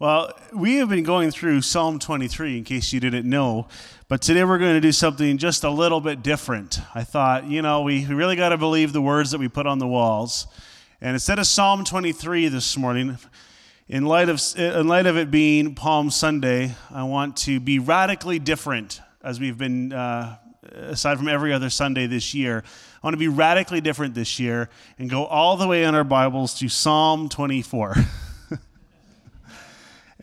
Well, we have been going through Psalm 23 in case you didn't know, but today we're going to do something just a little bit different. I thought, you know, we really got to believe the words that we put on the walls. And instead of Psalm 23 this morning, in light of, in light of it being Palm Sunday, I want to be radically different as we've been, uh, aside from every other Sunday this year. I want to be radically different this year and go all the way in our Bibles to Psalm 24.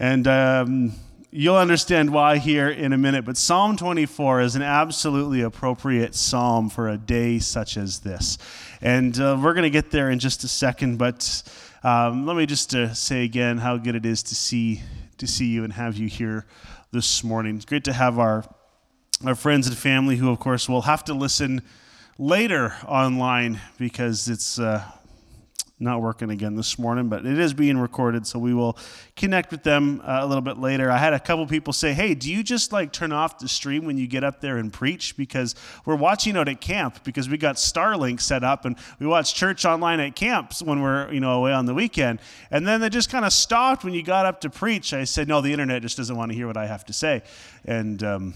And um, you'll understand why here in a minute. But Psalm 24 is an absolutely appropriate psalm for a day such as this. And uh, we're going to get there in just a second. But um, let me just uh, say again how good it is to see to see you and have you here this morning. It's great to have our our friends and family who, of course, will have to listen later online because it's. Uh, not working again this morning, but it is being recorded, so we will connect with them uh, a little bit later. I had a couple people say, "Hey, do you just like turn off the stream when you get up there and preach?" Because we're watching out at camp because we got Starlink set up and we watch church online at camps when we're you know away on the weekend, and then they just kind of stopped when you got up to preach. I said, "No, the internet just doesn't want to hear what I have to say," and um,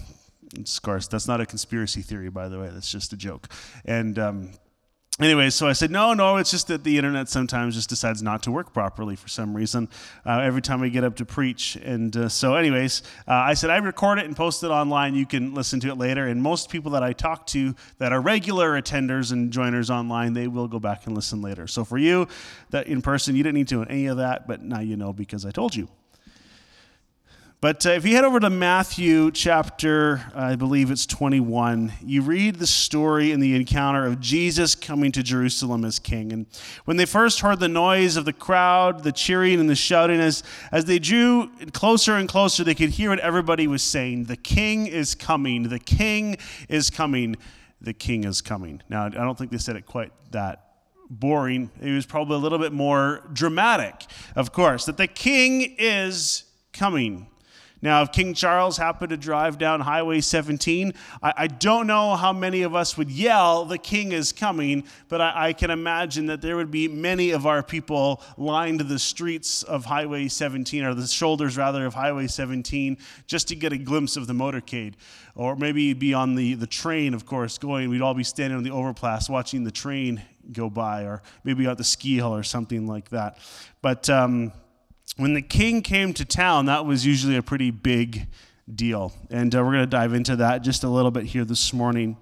of course, that's not a conspiracy theory, by the way. That's just a joke, and. Um, anyway, so I said, no, no, it's just that the internet sometimes just decides not to work properly for some reason uh, every time I get up to preach. And uh, so, anyways, uh, I said, I record it and post it online. You can listen to it later. And most people that I talk to that are regular attenders and joiners online, they will go back and listen later. So, for you that in person, you didn't need to know any of that, but now you know because I told you. But uh, if you head over to Matthew chapter, I believe it's 21, you read the story and the encounter of Jesus coming to Jerusalem as king. And when they first heard the noise of the crowd, the cheering and the shouting, as, as they drew closer and closer, they could hear what everybody was saying The king is coming, the king is coming, the king is coming. Now, I don't think they said it quite that boring. It was probably a little bit more dramatic, of course, that the king is coming. Now, if King Charles happened to drive down Highway 17, I, I don't know how many of us would yell, The king is coming, but I, I, can imagine that there would be many of our people lined the streets of Highway 17, or the shoulders rather of Highway 17, just to get a glimpse of the motorcade. Or maybe be on the, the train, of course, going. We'd all be standing on the overpass watching the train go by, or maybe at the ski hill or something like that. But. Um, when the king came to town, that was usually a pretty big deal. And uh, we're going to dive into that just a little bit here this morning.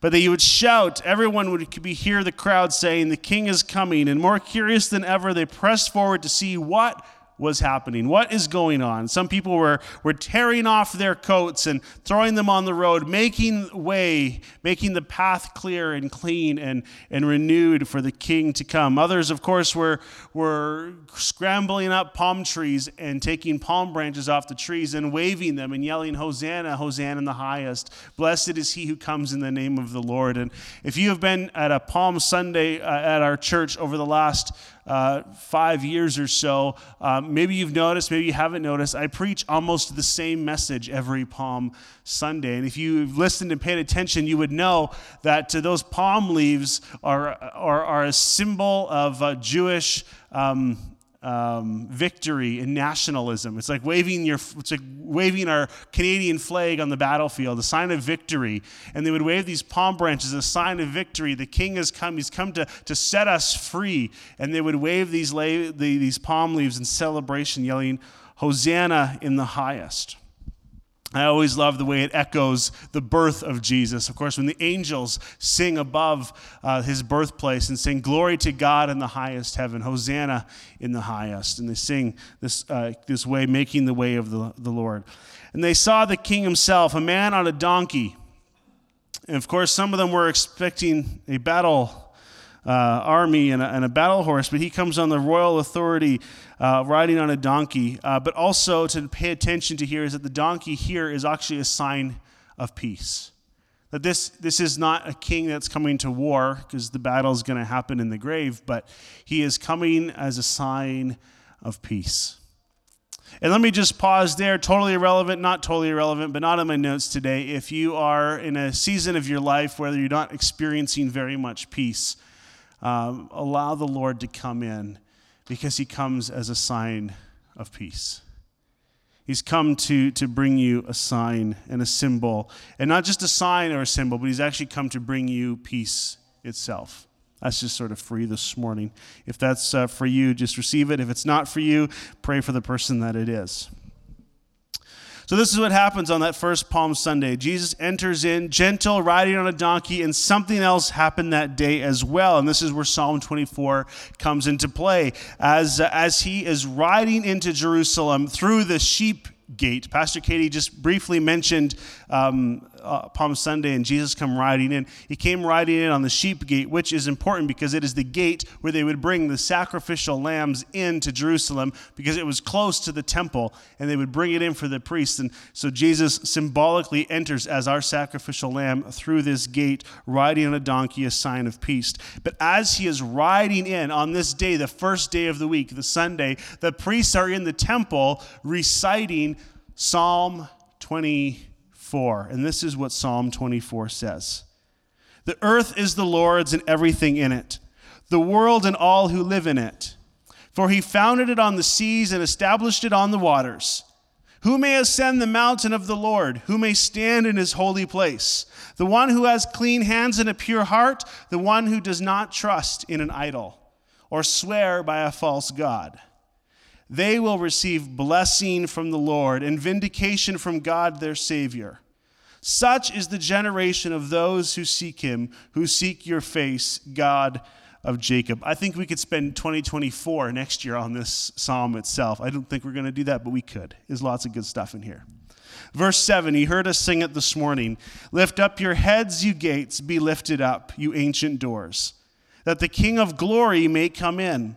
But that you would shout, everyone would be hear the crowd saying, The king is coming. And more curious than ever, they pressed forward to see what was happening? What is going on? Some people were, were tearing off their coats and throwing them on the road, making way, making the path clear and clean and, and renewed for the king to come. Others, of course, were, were scrambling up palm trees and taking palm branches off the trees and waving them and yelling, Hosanna, Hosanna in the highest. Blessed is he who comes in the name of the Lord. And if you have been at a Palm Sunday uh, at our church over the last uh, five years or so, um, maybe you've noticed, maybe you haven't noticed, I preach almost the same message every Palm Sunday. And if you've listened and paid attention, you would know that uh, those palm leaves are, are, are a symbol of uh, Jewish. Um, um, victory and nationalism. It's like waving your, it's like waving our Canadian flag on the battlefield, a sign of victory. And they would wave these palm branches, a sign of victory. The King has come. He's come to, to set us free. And they would wave these, la- the, these palm leaves in celebration, yelling, "Hosanna in the highest." I always love the way it echoes the birth of Jesus. Of course, when the angels sing above uh, his birthplace and sing, Glory to God in the highest heaven, Hosanna in the highest. And they sing this, uh, this way, making the way of the, the Lord. And they saw the king himself, a man on a donkey. And of course, some of them were expecting a battle uh, army and a, and a, battle horse, but he comes on the royal authority uh, riding on a donkey. Uh, but also to pay attention to here is that the donkey here is actually a sign of peace. That this, this is not a king that's coming to war because the battle is going to happen in the grave, but he is coming as a sign of peace. And let me just pause there. Totally irrelevant, not totally irrelevant, but not in my notes today. If you are in a season of your life where you're not experiencing very much peace, um, allow the Lord to come in because he comes as a sign of peace. He's come to, to bring you a sign and a symbol. And not just a sign or a symbol, but he's actually come to bring you peace itself. That's just sort of free this morning. If that's uh, for you, just receive it. If it's not for you, pray for the person that it is. So, this is what happens on that first Palm Sunday. Jesus enters in, gentle, riding on a donkey, and something else happened that day as well. And this is where Psalm 24 comes into play. As, uh, as he is riding into Jerusalem through the sheep gate. Pastor Katie just briefly mentioned um, uh, Palm Sunday and Jesus come riding in. He came riding in on the sheep gate, which is important because it is the gate where they would bring the sacrificial lambs into Jerusalem because it was close to the temple and they would bring it in for the priests. And so Jesus symbolically enters as our sacrificial lamb through this gate, riding on a donkey, a sign of peace. But as he is riding in on this day, the first day of the week, the Sunday, the priests are in the temple reciting Psalm 24. And this is what Psalm 24 says The earth is the Lord's and everything in it, the world and all who live in it. For he founded it on the seas and established it on the waters. Who may ascend the mountain of the Lord? Who may stand in his holy place? The one who has clean hands and a pure heart, the one who does not trust in an idol or swear by a false God they will receive blessing from the Lord and vindication from God their Savior. Such is the generation of those who seek him, who seek your face, God of Jacob. I think we could spend 2024 next year on this psalm itself. I don't think we're going to do that, but we could. There's lots of good stuff in here. Verse 7, he heard us sing it this morning. Lift up your heads, you gates, be lifted up, you ancient doors, that the King of glory may come in.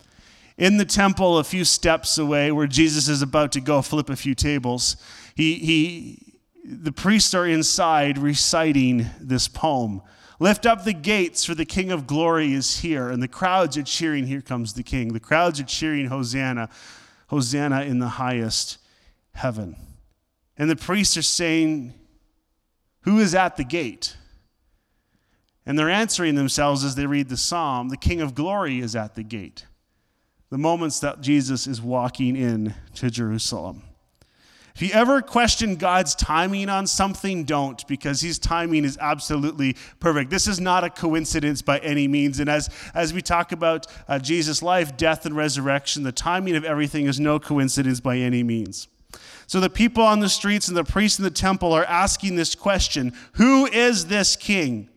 in the temple a few steps away where Jesus is about to go flip a few tables. He, he, the priests are inside reciting this poem. Lift up the gates, for the King of glory is here. And the crowds are cheering, Here comes the King. The crowds are cheering, Hosanna, Hosanna in the highest heaven. And the priests are saying, Who is at the gate? And they're answering themselves as they read the psalm The King of glory is at the gate the moments that Jesus is walking in to Jerusalem. If you ever question God's timing on something, don't, because his timing is absolutely perfect. This is not a coincidence by any means. And as, as we talk about uh, Jesus' life, death, and resurrection, the timing of everything is no coincidence by any means. So the people on the streets and the priests in the temple are asking this question Who is this king?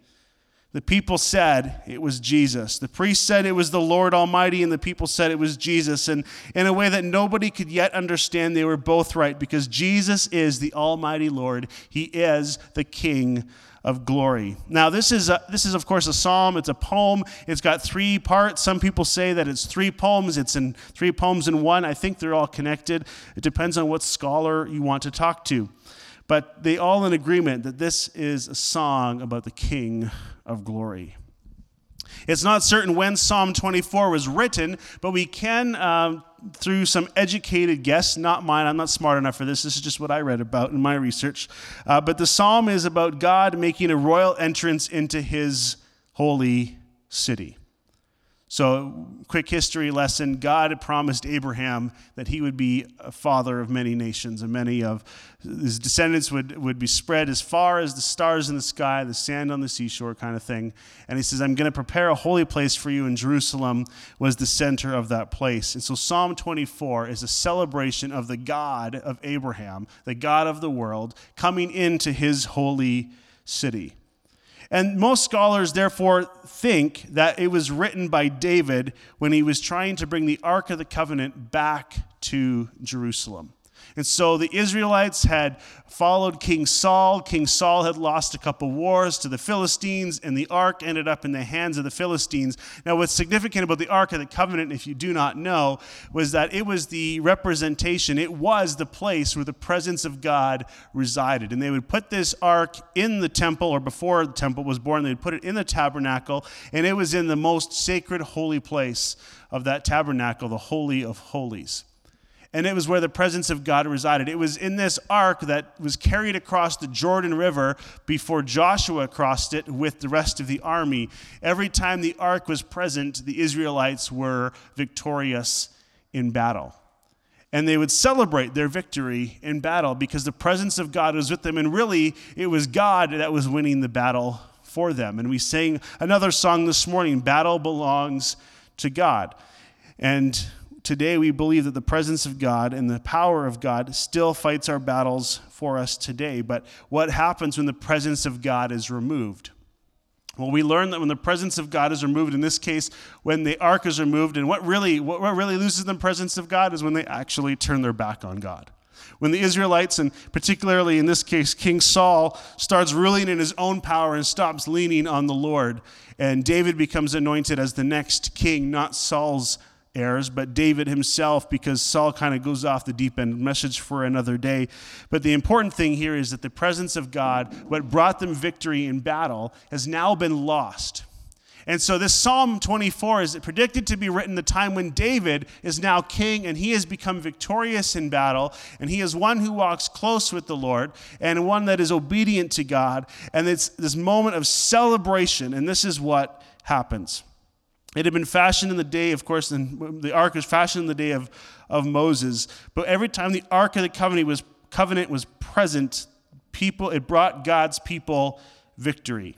The people said it was Jesus. The priest said it was the Lord Almighty, and the people said it was Jesus. And in a way that nobody could yet understand, they were both right because Jesus is the Almighty Lord. He is the King of glory. Now, this is, a, this is, of course, a psalm. It's a poem. It's got three parts. Some people say that it's three poems. It's in three poems in one. I think they're all connected. It depends on what scholar you want to talk to. But they all in agreement that this is a song about the King of glory. It's not certain when Psalm 24 was written, but we can, um, through some educated guess, not mine, I'm not smart enough for this, this is just what I read about in my research. Uh, but the psalm is about God making a royal entrance into his holy city. So, quick history lesson God had promised Abraham that he would be a father of many nations, and many of his descendants would, would be spread as far as the stars in the sky, the sand on the seashore, kind of thing. And he says, I'm going to prepare a holy place for you, and Jerusalem was the center of that place. And so, Psalm 24 is a celebration of the God of Abraham, the God of the world, coming into his holy city. And most scholars, therefore, think that it was written by David when he was trying to bring the Ark of the Covenant back to Jerusalem. And so the Israelites had followed King Saul. King Saul had lost a couple wars to the Philistines, and the ark ended up in the hands of the Philistines. Now, what's significant about the Ark of the Covenant, if you do not know, was that it was the representation, it was the place where the presence of God resided. And they would put this ark in the temple, or before the temple was born, they'd put it in the tabernacle, and it was in the most sacred, holy place of that tabernacle, the Holy of Holies and it was where the presence of God resided. It was in this ark that was carried across the Jordan River before Joshua crossed it with the rest of the army. Every time the ark was present, the Israelites were victorious in battle. And they would celebrate their victory in battle because the presence of God was with them. And really, it was God that was winning the battle for them. And we sang another song this morning Battle Belongs to God. And today we believe that the presence of God and the power of God still fights our battles for us today. But what happens when the presence of God is removed? Well, we learn that when the presence of God is removed, in this case, when the ark is removed, and what really, what really loses the presence of God is when they actually turn their back on God. When the Israelites, and particularly in this case, King Saul, starts ruling in his own power and stops leaning on the Lord, and David becomes anointed as the next king, not Saul's heirs, but David himself, because Saul kind of goes off the deep end. Message for another day. But the important thing here is that the presence of God, what brought them victory in battle, has now been lost. And so this Psalm 24 is predicted to be written the time when David is now king and he has become victorious in battle and he is one who walks close with the Lord and one that is obedient to God and it's this moment of celebration and this is what happens. It had been fashioned in the day, of course, and the ark was fashioned in the day of, of Moses. But every time the ark of the covenant was, covenant was present, people, it brought God's people victory.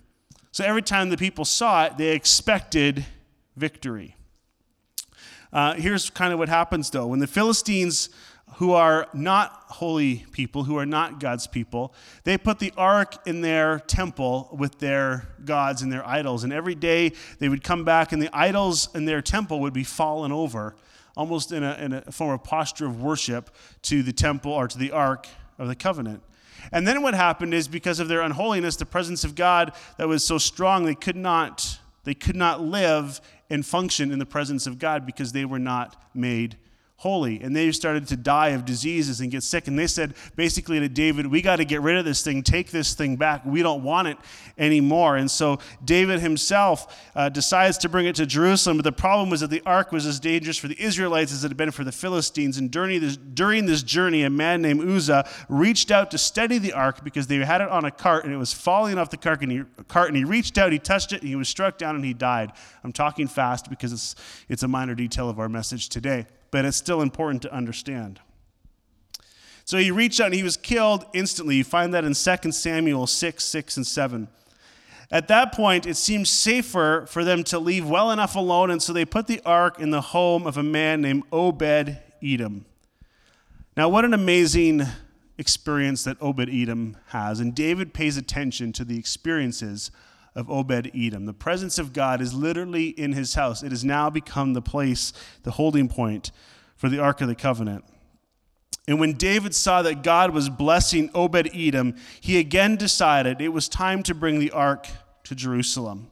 So every time the people saw it, they expected victory. Uh, here's kind of what happens, though. When the Philistines who are not holy people, who are not God's people, they put the ark in their temple with their gods and their idols. And every day they would come back, and the idols in their temple would be fallen over, almost in a, in a form of posture of worship to the temple or to the ark of the covenant. And then what happened is because of their unholiness, the presence of God that was so strong, they could not, they could not live and function in the presence of God because they were not made holy. And they started to die of diseases and get sick. And they said basically to David, We got to get rid of this thing, take this thing back. We don't want it anymore. And so David himself uh, decides to bring it to Jerusalem. But the problem was that the ark was as dangerous for the Israelites as it had been for the Philistines. And during this, during this journey, a man named Uzzah reached out to steady the ark because they had it on a cart and it was falling off the cart. And he, cart, and he reached out, he touched it, and he was struck down and he died. I'm talking fast because it's, it's a minor detail of our message today but it's still important to understand. So he reached out and he was killed instantly. You find that in 2 Samuel 6, 6, and 7. At that point, it seemed safer for them to leave well enough alone, and so they put the ark in the home of a man named Obed Edom. Now, what an amazing experience that Obed Edom has. And David pays attention to the experiences of Obed Edom. The presence of God is literally in his house. It has now become the place, the holding point for the Ark of the Covenant. And when David saw that God was blessing Obed Edom, he again decided it was time to bring the ark to Jerusalem.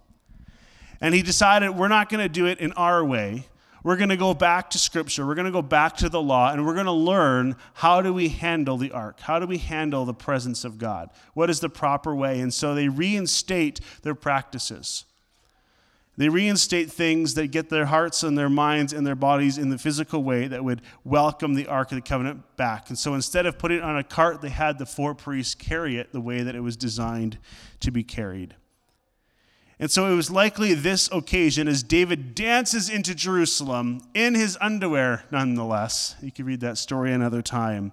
And he decided we're not going to do it in our way we're going to go back to scripture. We're going to go back to the law and we're going to learn how do we handle the ark? How do we handle the presence of god? What is the proper way? And so they reinstate their practices. They reinstate things that get their hearts and their minds and their bodies in the physical way that would welcome the Ark of the Covenant back. And so instead of putting it on a cart, they had the four priests carry it the way that it was designed to be carried. And so it was likely this occasion as David dances into Jerusalem in his underwear, nonetheless. You can read that story another time.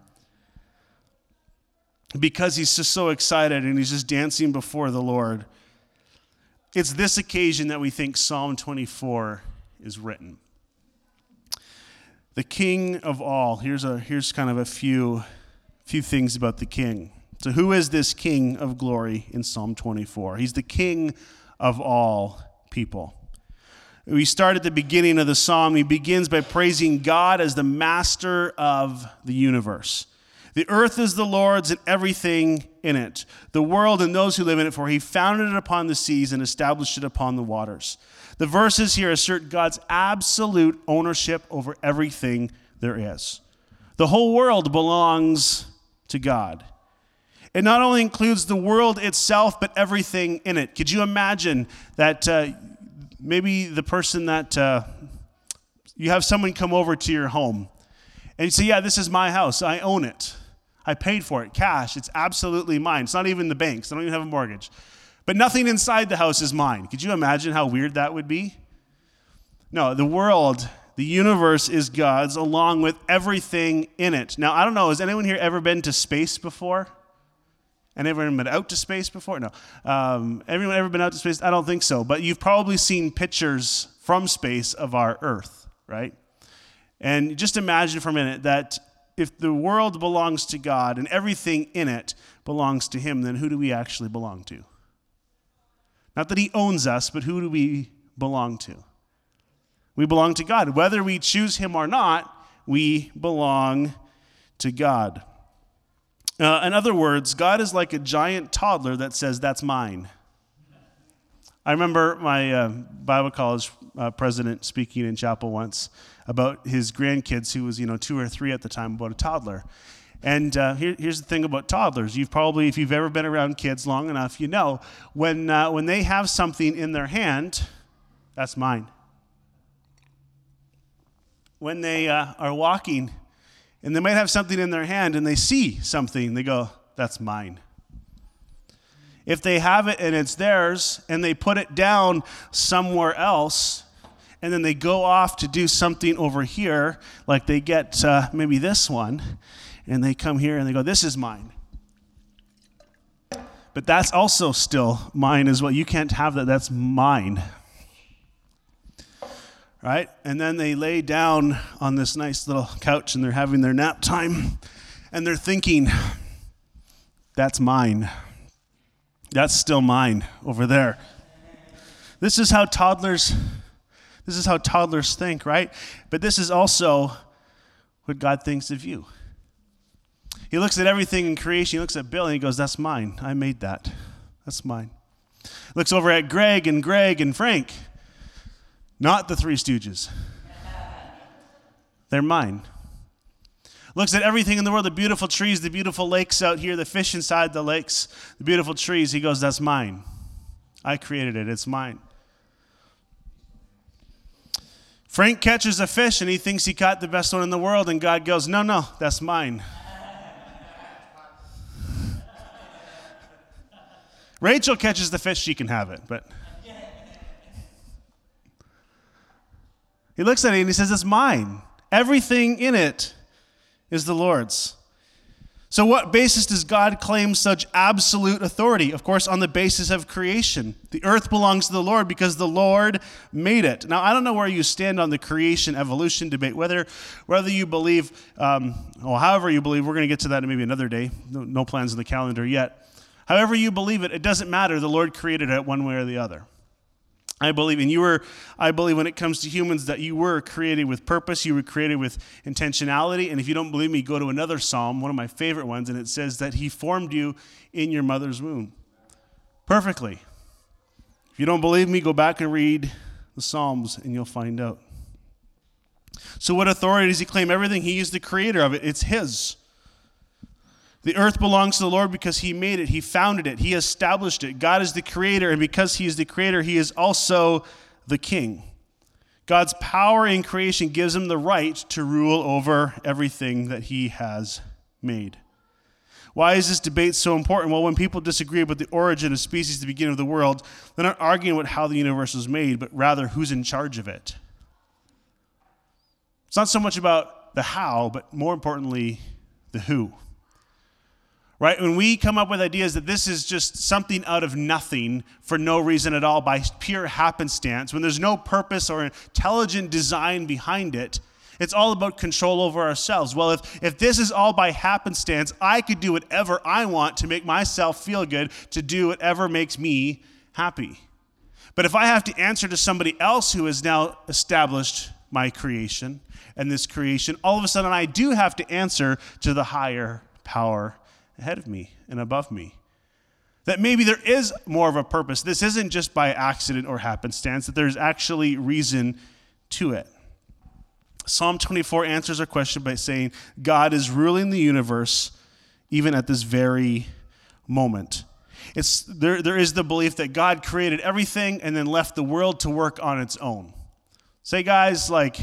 Because he's just so excited and he's just dancing before the Lord. It's this occasion that we think Psalm 24 is written. The king of all. Here's, a, here's kind of a few, few things about the king. So, who is this king of glory in Psalm 24? He's the king of all people. We start at the beginning of the psalm. He begins by praising God as the master of the universe. The earth is the Lord's and everything in it, the world and those who live in it, for he founded it upon the seas and established it upon the waters. The verses here assert God's absolute ownership over everything there is. The whole world belongs to God. It not only includes the world itself, but everything in it. Could you imagine that uh, maybe the person that uh, you have someone come over to your home and you say, Yeah, this is my house. I own it. I paid for it, cash. It's absolutely mine. It's not even the banks. I don't even have a mortgage. But nothing inside the house is mine. Could you imagine how weird that would be? No, the world, the universe is God's along with everything in it. Now, I don't know, has anyone here ever been to space before? Anyone been out to space before? No. Um, everyone ever been out to space? I don't think so. But you've probably seen pictures from space of our Earth, right? And just imagine for a minute that if the world belongs to God and everything in it belongs to Him, then who do we actually belong to? Not that He owns us, but who do we belong to? We belong to God. Whether we choose Him or not, we belong to God. Uh, in other words, God is like a giant toddler that says, That's mine. I remember my uh, Bible college uh, president speaking in chapel once about his grandkids, who was, you know, two or three at the time, about a toddler. And uh, here, here's the thing about toddlers. You've probably, if you've ever been around kids long enough, you know when, uh, when they have something in their hand, that's mine. When they uh, are walking and they might have something in their hand and they see something, they go, That's mine. If they have it and it's theirs and they put it down somewhere else, and then they go off to do something over here, like they get uh, maybe this one, and they come here and they go, This is mine. But that's also still mine as well. You can't have that. That's mine right? And then they lay down on this nice little couch and they're having their nap time and they're thinking, that's mine. That's still mine over there. This is how toddlers this is how toddlers think, right? But this is also what God thinks of you. He looks at everything in creation. He looks at Bill and he goes, That's mine. I made that. That's mine. Looks over at Greg and Greg and Frank not the Three Stooges. They're mine. Looks at everything in the world the beautiful trees, the beautiful lakes out here, the fish inside the lakes, the beautiful trees. He goes, That's mine. I created it. It's mine. Frank catches a fish and he thinks he caught the best one in the world, and God goes, No, no, that's mine. Rachel catches the fish, she can have it, but. He looks at it and he says, It's mine. Everything in it is the Lord's. So, what basis does God claim such absolute authority? Of course, on the basis of creation. The earth belongs to the Lord because the Lord made it. Now, I don't know where you stand on the creation evolution debate, whether, whether you believe, um, or however you believe, we're going to get to that in maybe another day. No, no plans in the calendar yet. However, you believe it, it doesn't matter. The Lord created it one way or the other. I believe, and you were, I believe when it comes to humans that you were created with purpose, you were created with intentionality. And if you don't believe me, go to another psalm, one of my favorite ones, and it says that He formed you in your mother's womb perfectly. If you don't believe me, go back and read the Psalms and you'll find out. So, what authority does He claim? Everything. He is the creator of it, it's His. The earth belongs to the Lord because He made it, He founded it, He established it. God is the creator, and because He is the creator, He is also the king. God's power in creation gives Him the right to rule over everything that He has made. Why is this debate so important? Well, when people disagree about the origin of species, the beginning of the world, they're not arguing about how the universe was made, but rather who's in charge of it. It's not so much about the how, but more importantly, the who right? When we come up with ideas that this is just something out of nothing for no reason at all by pure happenstance, when there's no purpose or intelligent design behind it, it's all about control over ourselves. Well, if, if this is all by happenstance, I could do whatever I want to make myself feel good, to do whatever makes me happy. But if I have to answer to somebody else who has now established my creation and this creation, all of a sudden I do have to answer to the higher power ahead of me and above me. That maybe there is more of a purpose. This isn't just by accident or happenstance, that there's actually reason to it. Psalm 24 answers our question by saying, God is ruling the universe even at this very moment. It's, there, there is the belief that God created everything and then left the world to work on its own. Say, guys, like,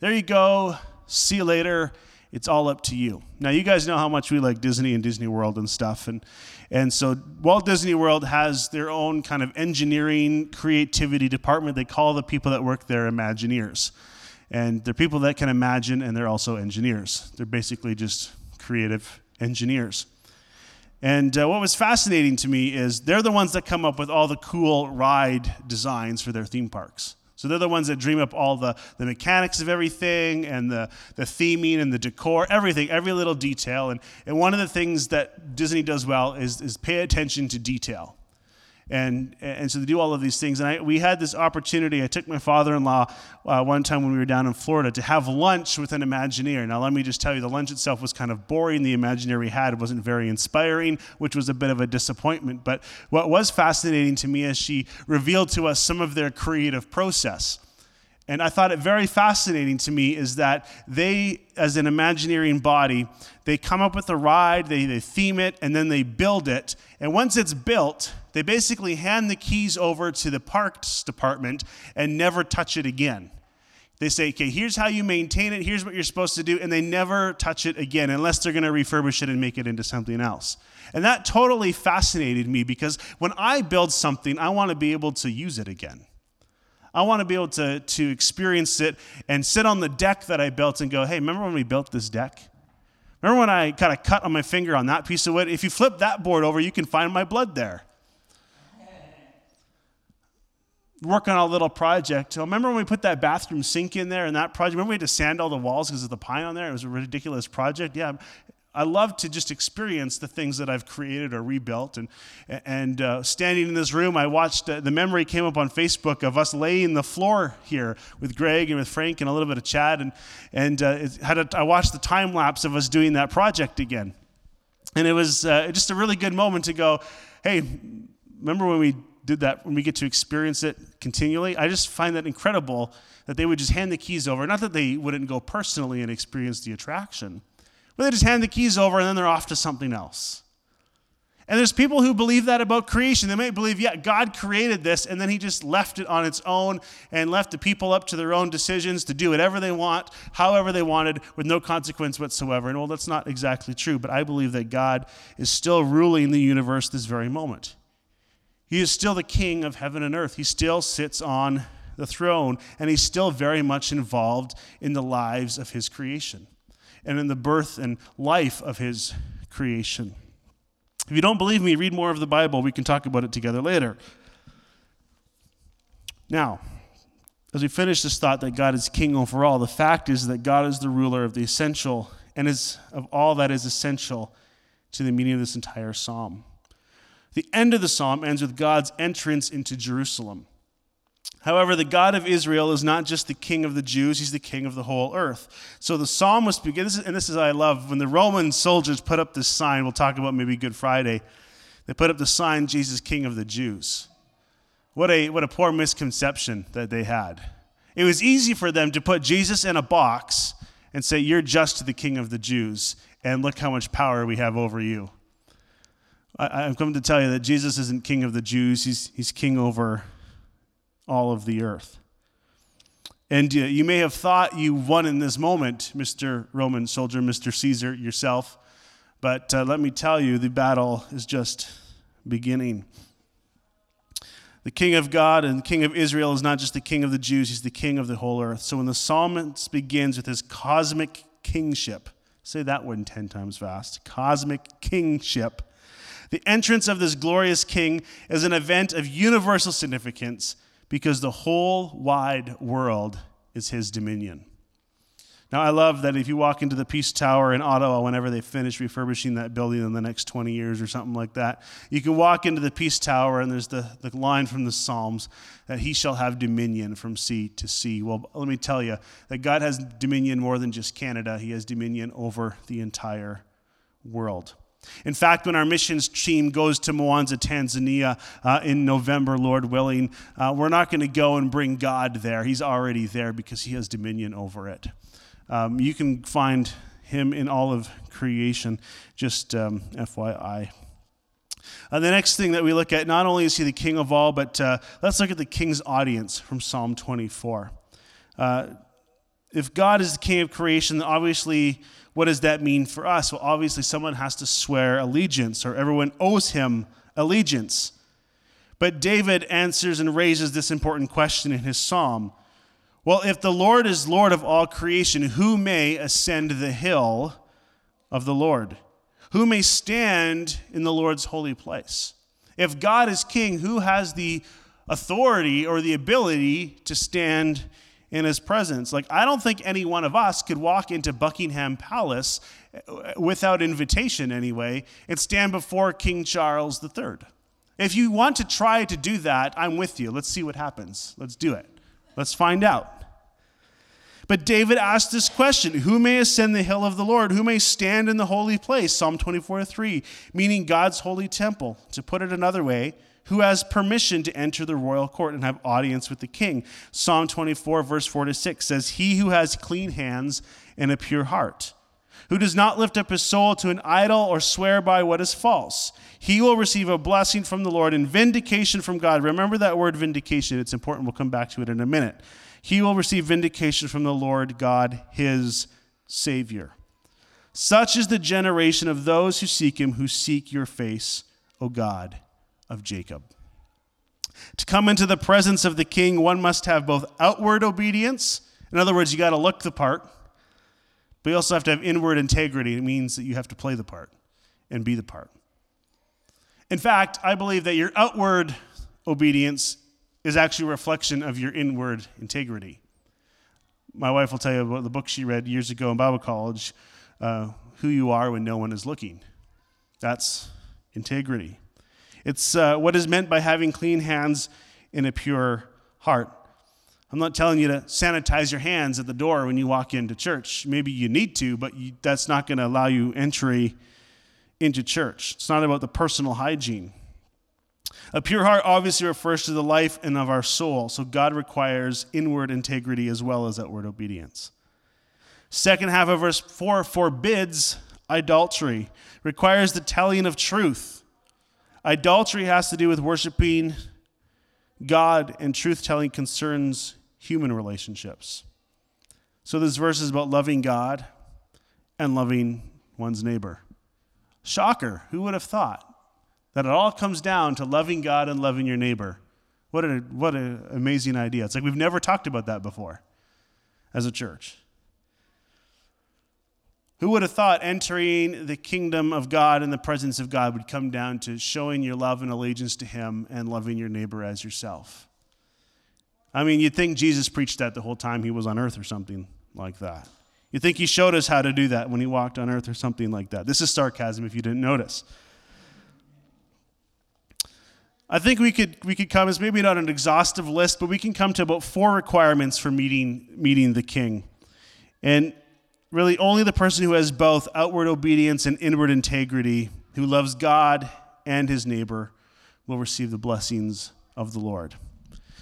there you go, see you later, it's all up to you. Now, you guys know how much we like Disney and Disney World and stuff. And, and so, Walt Disney World has their own kind of engineering creativity department. They call the people that work there Imagineers. And they're people that can imagine, and they're also engineers. They're basically just creative engineers. And uh, what was fascinating to me is they're the ones that come up with all the cool ride designs for their theme parks. So they're the ones that dream up all the, the mechanics of everything and the, the theming and the decor, everything, every little detail. And, and one of the things that Disney does well is, is pay attention to detail and and so they do all of these things. And I, we had this opportunity. I took my father-in-law uh, one time when we were down in Florida to have lunch with an Imagineer. Now let me just tell you, the lunch itself was kind of boring. The Imagineer we had wasn't very inspiring, which was a bit of a disappointment. But what was fascinating to me is she revealed to us some of their creative process. And I thought it very fascinating to me is that they, as an Imagineering body, they come up with a ride, they, they theme it, and then they build it. And once it's built, they basically hand the keys over to the parks department and never touch it again. They say, okay, here's how you maintain it, here's what you're supposed to do, and they never touch it again unless they're going to refurbish it and make it into something else. And that totally fascinated me because when I build something, I want to be able to use it again. I want to be able to, to experience it and sit on the deck that I built and go, hey, remember when we built this deck? Remember when I kind of cut on my finger on that piece of wood? If you flip that board over, you can find my blood there. Working on a little project. So remember when we put that bathroom sink in there and that project? Remember we had to sand all the walls because of the pine on there? It was a ridiculous project. Yeah, I love to just experience the things that I've created or rebuilt. And, and uh, standing in this room, I watched uh, the memory came up on Facebook of us laying the floor here with Greg and with Frank and a little bit of Chad. And, and uh, had a, I watched the time lapse of us doing that project again. And it was uh, just a really good moment to go, hey, remember when we did that, when we get to experience it continually? I just find that incredible that they would just hand the keys over. Not that they wouldn't go personally and experience the attraction but they just hand the keys over and then they're off to something else. And there's people who believe that about creation. They might believe, yeah, God created this, and then He just left it on its own and left the people up to their own decisions to do whatever they want, however they wanted, with no consequence whatsoever. And well, that's not exactly true, but I believe that God is still ruling the universe this very moment. He is still the king of heaven and earth. He still sits on the throne, and He's still very much involved in the lives of His creation and in the birth and life of his creation. If you don't believe me, read more of the Bible. We can talk about it together later. Now, as we finish this thought that God is king over all, the fact is that God is the ruler of the essential and is of all that is essential to the meaning of this entire psalm. The end of the psalm ends with God's entrance into Jerusalem. However, the God of Israel is not just the king of the Jews, he's the king of the whole earth. So the psalmist begins, and this is I love, when the Roman soldiers put up this sign, we'll talk about maybe Good Friday, they put up the sign, Jesus, king of the Jews. What a, what a poor misconception that they had. It was easy for them to put Jesus in a box and say, You're just the king of the Jews, and look how much power we have over you. I, I've come to tell you that Jesus isn't king of the Jews, he's, he's king over all of the earth. And uh, you may have thought you won in this moment, Mr. Roman soldier, Mr. Caesar, yourself. But uh, let me tell you, the battle is just beginning. The king of God and king of Israel is not just the king of the Jews, he's the king of the whole earth. So when the psalmist begins with his cosmic kingship, say that one 10 times fast cosmic kingship. The entrance of this glorious king is an event of universal significance because the whole wide world is his dominion. Now, I love that if you walk into the Peace Tower in Ottawa, whenever they finish refurbishing that building in the next 20 years or something like that, you can walk into the Peace Tower and there's the, the line from the Psalms that he shall have dominion from sea to sea. Well, let me tell you that God has dominion more than just Canada, he has dominion over the entire world. In fact, when our missions team goes to Mwanza, Tanzania uh, in November, Lord willing, uh, we're not going to go and bring God there. He's already there because He has dominion over it. Um, you can find Him in all of creation, just um, FYI. Uh, the next thing that we look at, not only is He the King of all, but uh, let's look at the King's audience from Psalm 24. If God is the King of creation, obviously what does that mean for us? Well, obviously, someone has to swear allegiance, or everyone owes him allegiance. But David answers and raises this important question in his psalm Well, if the Lord is Lord of all creation, who may ascend the hill of the Lord? Who may stand in the Lord's holy place? If God is king, who has the authority or the ability to stand in his presence. Like, I don't think any one of us could walk into Buckingham Palace uh, without invitation, anyway, and stand before King Charles III. If you want to try to do that, I'm with you. Let's see what happens. Let's do it. Let's find out. But David asked this question Who may ascend the hill of the Lord? Who may stand in the holy place? Psalm 24 3, meaning God's holy temple. To put it another way, who has permission to enter the royal court and have audience with the king. Psalm 24, verse 4 to 6 says, He who has clean hands and a pure heart, who does not lift up his soul to an idol or swear by what is false, he will receive a blessing from the Lord and vindication from God. Remember that word vindication, it's important. We'll come back to it in a minute. He will receive vindication from the Lord God, his Savior. Such is the generation of those who seek him, who seek your face, O God of Jacob. To come into the presence of the king, one must have both outward obedience, in other words, you got to look the part, but you also have to have inward integrity. It means that you have to play the part and be the part. In fact, I believe that your outward obedience is actually a reflection of your inward integrity. My wife will tell you about the book she read years ago in Bible college uh, Who You Are When No One Is Looking. That's integrity. It's uh, what is meant by having clean hands and a pure heart. I'm not telling you to sanitize your hands at the door when you walk into church. Maybe you need to, but you, that's not going to allow you entry into church. It's not about the personal hygiene. A pure heart obviously refers to the life and of our soul, so God requires inward integrity as well as outward obedience. Second half of verse 4 forbids idolatry, requires the telling of truth. Idolatry has to do with worshiping God, and truth telling concerns human relationships. So, this verse is about loving God and loving one's neighbor. Shocker, who would have thought that it all comes down to loving God and loving your neighbor? What an what an amazing idea. It's like we've never talked about that before as a church. Who would have thought entering the kingdom of God and the presence of God would come down to showing your love and allegiance to Him and loving your neighbor as yourself? I mean, you'd think Jesus preached that the whole time he was on earth or something like that. You'd think he showed us how to do that when he walked on earth or something like that. This is sarcasm if you didn't notice. I think we could, we could come as maybe not an exhaustive list, but we can come to about four requirements for meeting, meeting the king. And really only the person who has both outward obedience and inward integrity, who loves God and his neighbor, will receive the blessings of the Lord.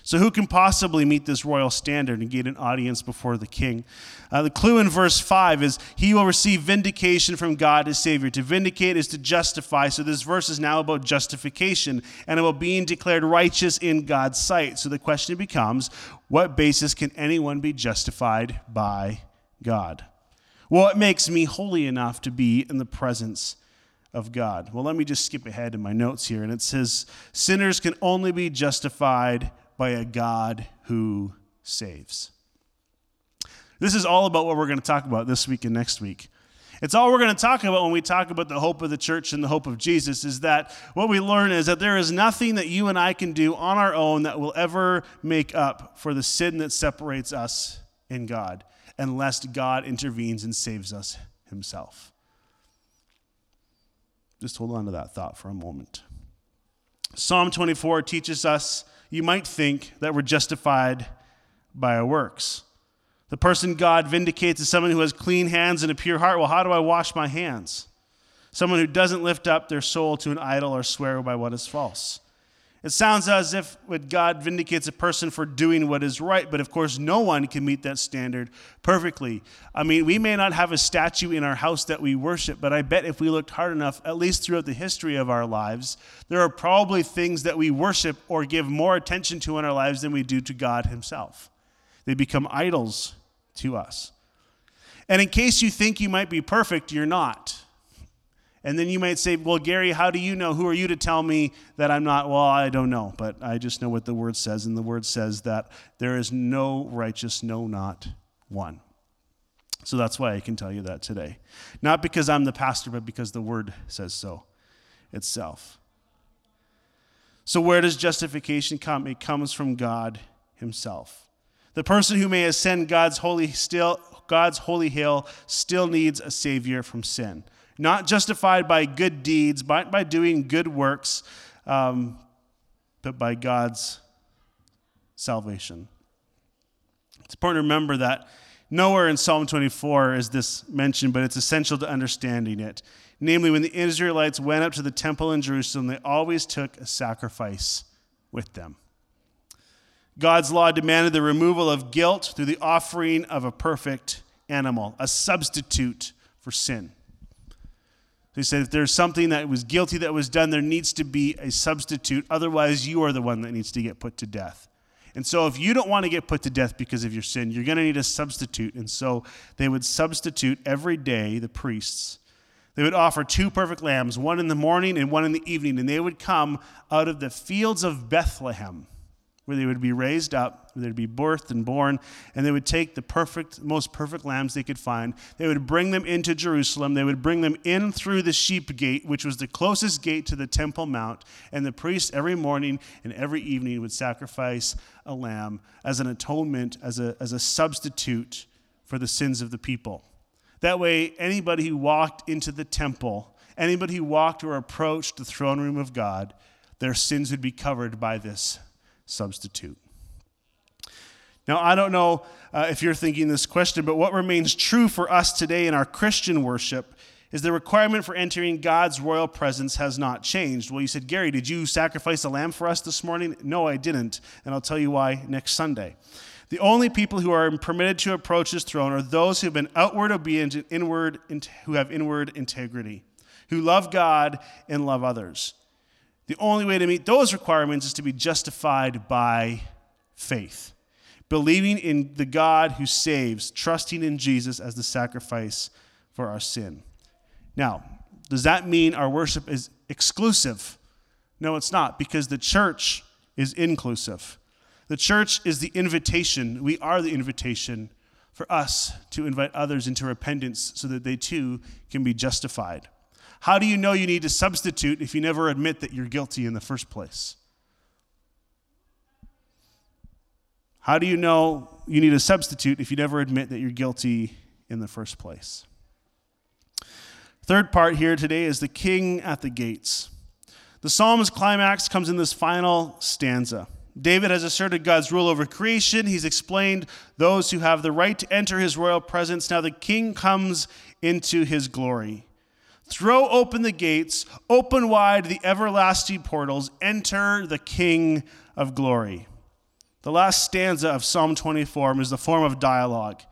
So, who can possibly meet this royal standard and get an audience before the king? Uh, the clue in verse 5 is he will receive vindication from God as Savior. To vindicate is to justify. So, this verse is now about justification and about being declared righteous in God's sight. So, the question becomes what basis can anyone be justified by God? What makes me holy enough to be in the presence of God? Well, let me just skip ahead in my notes here. And it says, Sinners can only be justified by a God who saves. This is all about what we're going to talk about this week and next week. It's all we're going to talk about when we talk about the hope of the church and the hope of Jesus is that what we learn is that there is nothing that you and I can do on our own that will ever make up for the sin that separates us in God unless God intervenes and saves us himself. Just hold on to that thought for a moment. Psalm 24 teaches us you might think that we're justified by our works. The person God vindicates is someone who has clean hands and a pure heart. Well, how do I wash my hands? someone who doesn't lift up their soul to an idol or swear by what is false. It sounds as if God vindicates a person for doing what is right, but of course, no one can meet that standard perfectly. I mean, we may not have a statue in our house that we worship, but I bet if we looked hard enough, at least throughout the history of our lives, there are probably things that we worship or give more attention to in our lives than we do to God Himself. They become idols to us. And in case you think you might be perfect, you're not. And then you might say, Well, Gary, how do you know? Who are you to tell me that I'm not? Well, I don't know, but I just know what the word says. And the word says that there is no righteous, no, not one. So that's why I can tell you that today. Not because I'm the pastor, but because the word says so itself. So, where does justification come? It comes from God Himself. The person who may ascend God's holy, still, God's holy hill still needs a Savior from sin not justified by good deeds, but by doing good works, um, but by God's salvation. It's important to remember that nowhere in Psalm 24 is this mentioned, but it's essential to understanding it. Namely, when the Israelites went up to the temple in Jerusalem, they always took a sacrifice with them. God's law demanded the removal of guilt through the offering of a perfect animal, a substitute for sin. He said, if there's something that was guilty that was done, there needs to be a substitute. Otherwise, you are the one that needs to get put to death. And so, if you don't want to get put to death because of your sin, you're going to need a substitute. And so, they would substitute every day, the priests. They would offer two perfect lambs, one in the morning and one in the evening. And they would come out of the fields of Bethlehem where they would be raised up, where they'd be birthed and born, and they would take the perfect, most perfect lambs they could find. They would bring them into Jerusalem. They would bring them in through the sheep gate, which was the closest gate to the Temple Mount. And the priest every morning and every evening would sacrifice a lamb as an atonement, as a, as a substitute for the sins of the people. That way, anybody who walked into the temple, anybody who walked or approached the throne room of God, their sins would be covered by this substitute. Now, I don't know uh, if you're thinking this question, but what remains true for us today in our Christian worship is the requirement for entering God's royal presence has not changed. Well, you said, Gary, did you sacrifice a lamb for us this morning? No, I didn't. And I'll tell you why next Sunday. The only people who are permitted to approach his throne are those who have been outward obedient and inward, who have inward integrity, who love God and love others. The only way to meet those requirements is to be justified by faith, believing in the God who saves, trusting in Jesus as the sacrifice for our sin. Now, does that mean our worship is exclusive? No, it's not, because the church is inclusive. The church is the invitation. We are the invitation for us to invite others into repentance so that they too can be justified. How do you know you need to substitute if you never admit that you're guilty in the first place? How do you know you need a substitute if you never admit that you're guilty in the first place? Third part here today is the king at the gates. The psalm's climax comes in this final stanza. David has asserted God's rule over creation. He's explained those who have the right to enter his royal presence. Now the king comes into his glory. Throw open the gates, open wide the everlasting portals, enter the King of glory. The last stanza of Psalm 24 is the form of dialogue.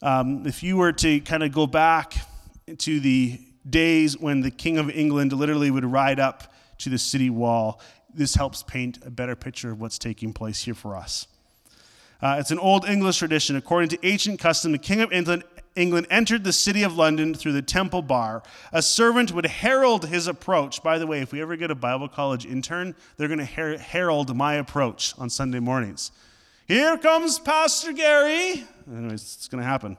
Um, if you were to kind of go back to the days when the King of England literally would ride up to the city wall, this helps paint a better picture of what's taking place here for us. Uh, it's an old English tradition. According to ancient custom, the King of England England entered the city of London through the Temple Bar, a servant would herald his approach. By the way, if we ever get a Bible college intern, they're going to her- herald my approach on Sunday mornings. Here comes Pastor Gary. Anyways, it's going to happen.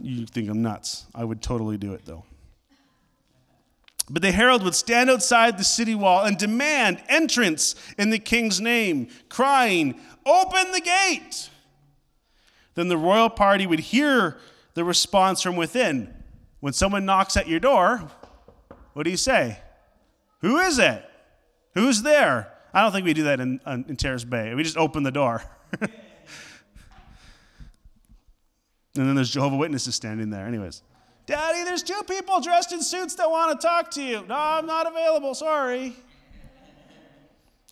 You think I'm nuts. I would totally do it, though. But the herald would stand outside the city wall and demand entrance in the king's name, crying, Open the gate! Then the royal party would hear the response from within. When someone knocks at your door, what do you say? Who is it? Who's there? I don't think we do that in, in Terrace Bay. We just open the door. and then there's Jehovah Witnesses standing there. Anyways, Daddy, there's two people dressed in suits that want to talk to you. No, I'm not available. Sorry.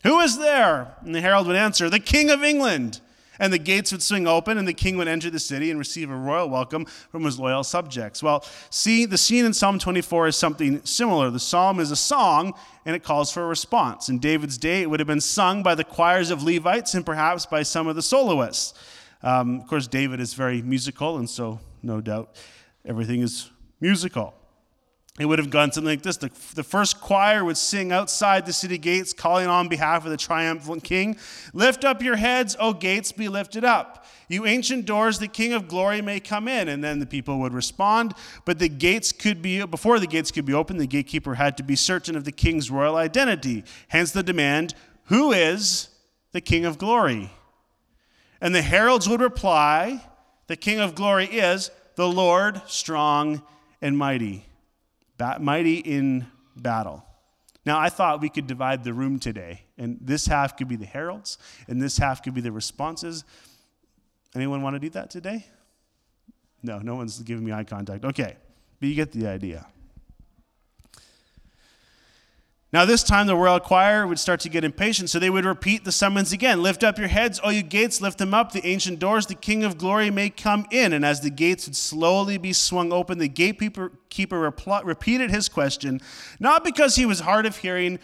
Who is there? And the herald would answer, The King of England. And the gates would swing open, and the king would enter the city and receive a royal welcome from his loyal subjects. Well, see, the scene in Psalm 24 is something similar. The psalm is a song, and it calls for a response. In David's day, it would have been sung by the choirs of Levites and perhaps by some of the soloists. Um, of course, David is very musical, and so no doubt everything is musical. It would have gone something like this. The, the first choir would sing outside the city gates, calling on behalf of the triumphant king Lift up your heads, O gates, be lifted up. You ancient doors, the King of glory may come in. And then the people would respond. But the gates could be, before the gates could be opened, the gatekeeper had to be certain of the king's royal identity. Hence the demand Who is the King of glory? And the heralds would reply The King of glory is the Lord, strong and mighty mighty in battle. Now, I thought we could divide the room today, and this half could be the heralds, and this half could be the responses. Anyone want to do that today? No, no one's giving me eye contact. Okay, but you get the idea. Now, this time the royal choir would start to get impatient, so they would repeat the summons again Lift up your heads, O you gates, lift them up, the ancient doors, the King of glory may come in. And as the gates would slowly be swung open, the gatekeeper repl- repeated his question, not because he was hard of hearing,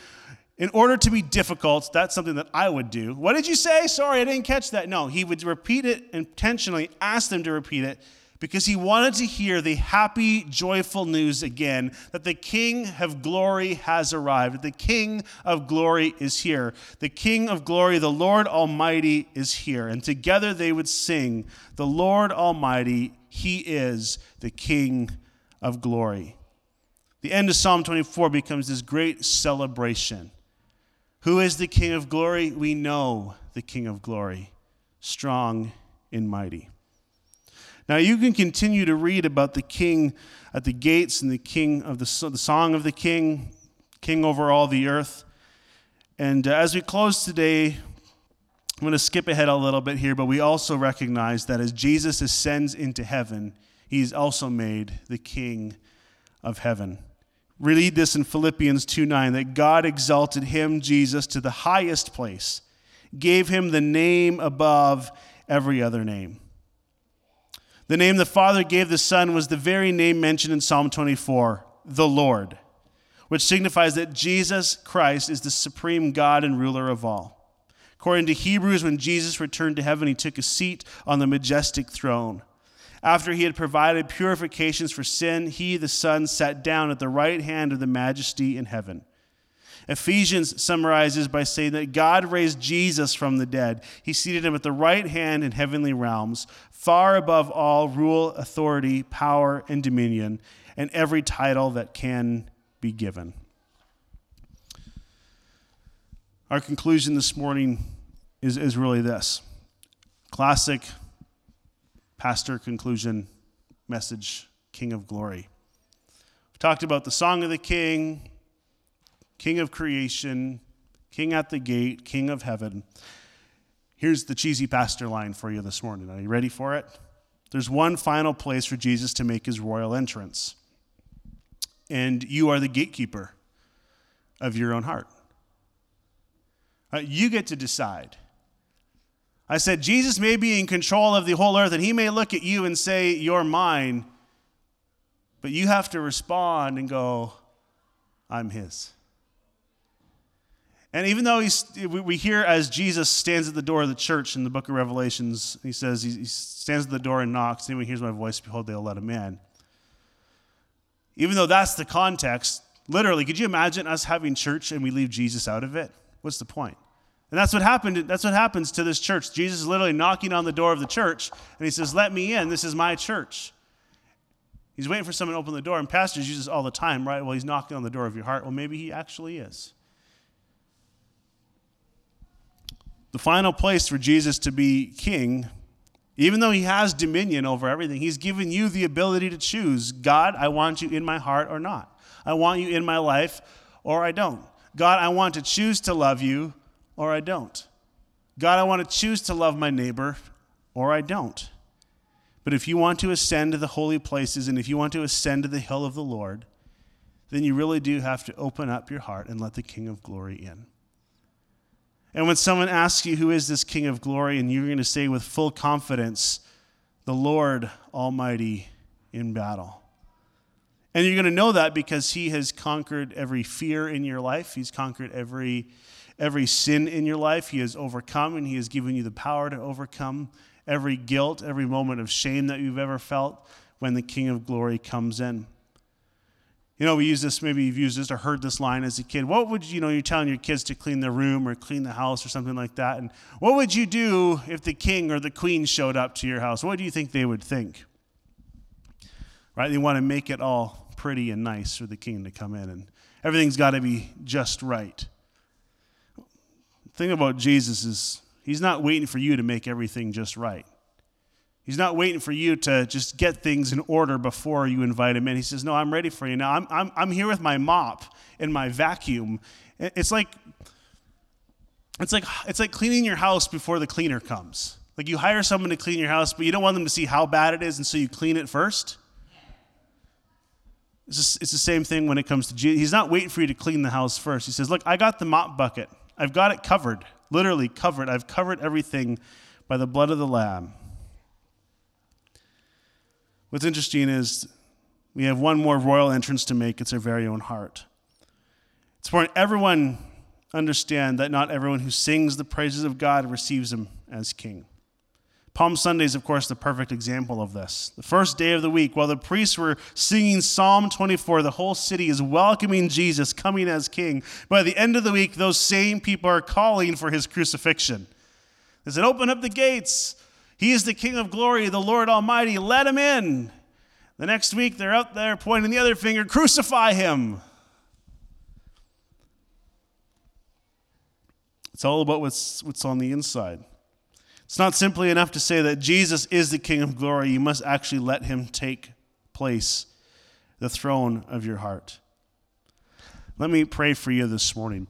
in order to be difficult. That's something that I would do. What did you say? Sorry, I didn't catch that. No, he would repeat it intentionally, ask them to repeat it because he wanted to hear the happy, joyful news again that the King of glory has arrived, the King of glory is here. The King of glory, the Lord Almighty, is here. And together they would sing, The Lord Almighty, He is the King of glory. The end of Psalm 24 becomes this great celebration. Who is the King of glory? We know the King of glory, strong and mighty. Now, you can continue to read about the king at the gates and the king of the, the song of the king, king over all the earth. And uh, as we close today, I'm going to skip ahead a little bit here, but we also recognize that as Jesus ascends into heaven, he's also made the king of heaven. Read this in Philippians 2 9 that God exalted him, Jesus, to the highest place, gave him the name above every other name the name the Father gave the Son was the very name mentioned in Psalm 24, the Lord, which signifies that Jesus Christ is the supreme God and ruler of all. According to Hebrews, when Jesus returned to heaven, he took a seat on the majestic throne. After he had provided purifications for sin, he, the Son, sat down at the right hand of the majesty in heaven. Ephesians summarizes by saying that God raised Jesus from the dead. He seated him at the right hand in heavenly realms, far above all rule, authority, power, and dominion, and every title that can be given. Our conclusion this morning is, is really this classic pastor conclusion message King of Glory. We've talked about the Song of the King, King of creation, King at the gate, King of heaven. Here's the cheesy pastor line for you this morning. Are you ready for it? There's one final place for Jesus to make his royal entrance. And you are the gatekeeper of your own heart. Uh, you get to decide. I said, Jesus may be in control of the whole earth, and he may look at you and say, You're mine. But you have to respond and go, I'm his. And even though he's, we hear as Jesus stands at the door of the church in the book of Revelations, he says, he stands at the door and knocks. Anyone hears my voice, behold, they'll let him in. Even though that's the context, literally, could you imagine us having church and we leave Jesus out of it? What's the point? And that's what happened. That's what happens to this church. Jesus is literally knocking on the door of the church, and he says, Let me in. This is my church. He's waiting for someone to open the door, and pastors use this all the time, right? Well, he's knocking on the door of your heart. Well, maybe he actually is. The final place for Jesus to be king, even though he has dominion over everything, he's given you the ability to choose God, I want you in my heart or not. I want you in my life or I don't. God, I want to choose to love you or I don't. God, I want to choose to love my neighbor or I don't. But if you want to ascend to the holy places and if you want to ascend to the hill of the Lord, then you really do have to open up your heart and let the King of Glory in. And when someone asks you, Who is this King of Glory? and you're going to say with full confidence, The Lord Almighty in battle. And you're going to know that because he has conquered every fear in your life. He's conquered every, every sin in your life. He has overcome and he has given you the power to overcome every guilt, every moment of shame that you've ever felt when the King of Glory comes in. You know, we use this, maybe you've used this or heard this line as a kid. What would you know, you're telling your kids to clean their room or clean the house or something like that. And what would you do if the king or the queen showed up to your house? What do you think they would think? Right? They want to make it all pretty and nice for the king to come in, and everything's got to be just right. The thing about Jesus is he's not waiting for you to make everything just right. He's not waiting for you to just get things in order before you invite him in. He says, No, I'm ready for you. Now, I'm, I'm, I'm here with my mop and my vacuum. It's like, it's, like, it's like cleaning your house before the cleaner comes. Like you hire someone to clean your house, but you don't want them to see how bad it is, and so you clean it first. It's, just, it's the same thing when it comes to Jesus. He's not waiting for you to clean the house first. He says, Look, I got the mop bucket. I've got it covered, literally covered. I've covered everything by the blood of the Lamb. What's interesting is we have one more royal entrance to make. It's our very own heart. It's important everyone understand that not everyone who sings the praises of God receives him as king. Palm Sunday is, of course, the perfect example of this. The first day of the week, while the priests were singing Psalm 24, the whole city is welcoming Jesus coming as king. By the end of the week, those same people are calling for his crucifixion. They said, Open up the gates. He is the King of glory, the Lord Almighty. Let him in. The next week, they're out there pointing the other finger, crucify him. It's all about what's, what's on the inside. It's not simply enough to say that Jesus is the King of glory. You must actually let him take place, the throne of your heart. Let me pray for you this morning.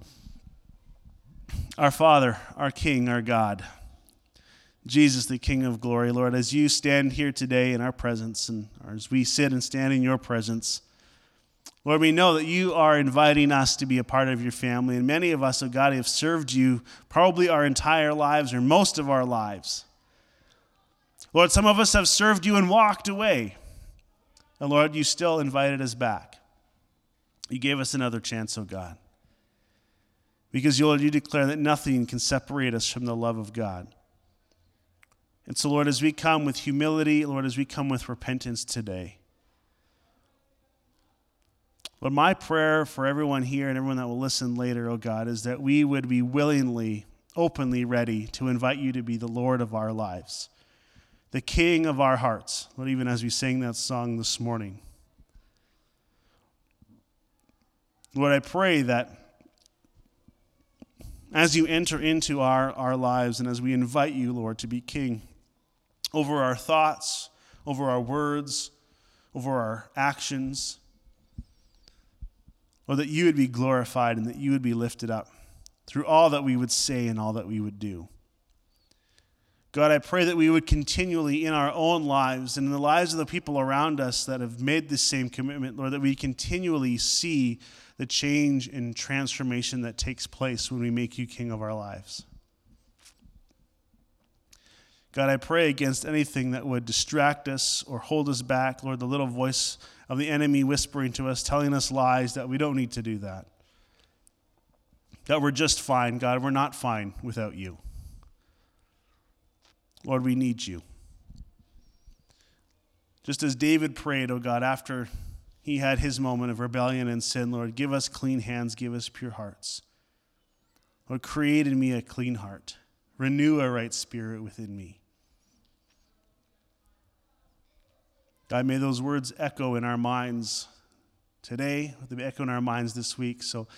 Our Father, our King, our God. Jesus, the King of glory. Lord, as you stand here today in our presence, and as we sit and stand in your presence, Lord, we know that you are inviting us to be a part of your family. And many of us, oh God, have served you probably our entire lives or most of our lives. Lord, some of us have served you and walked away. And Lord, you still invited us back. You gave us another chance, oh God. Because, Lord, you declare that nothing can separate us from the love of God. And so, Lord, as we come with humility, Lord, as we come with repentance today, Lord, my prayer for everyone here and everyone that will listen later, oh God, is that we would be willingly, openly ready to invite you to be the Lord of our lives, the King of our hearts, Lord, even as we sang that song this morning. Lord, I pray that as you enter into our, our lives and as we invite you, Lord, to be King, over our thoughts, over our words, over our actions. Or that you would be glorified and that you would be lifted up through all that we would say and all that we would do. God, I pray that we would continually in our own lives and in the lives of the people around us that have made this same commitment, Lord, that we continually see the change and transformation that takes place when we make you king of our lives. God, I pray against anything that would distract us or hold us back. Lord, the little voice of the enemy whispering to us, telling us lies that we don't need to do that. That we're just fine. God, we're not fine without you. Lord, we need you. Just as David prayed, oh God, after he had his moment of rebellion and sin, Lord, give us clean hands, give us pure hearts. Lord, create in me a clean heart, renew a right spirit within me. God, may those words echo in our minds today, they echo in our minds this week. So,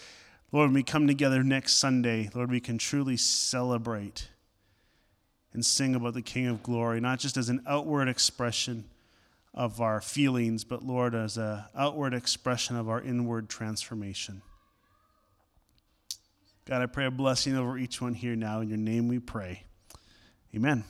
Lord, when we come together next Sunday, Lord, we can truly celebrate and sing about the King of Glory, not just as an outward expression of our feelings, but Lord, as an outward expression of our inward transformation. God, I pray a blessing over each one here now. In your name we pray. Amen.